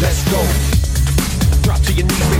Let's go. Drop to your knees.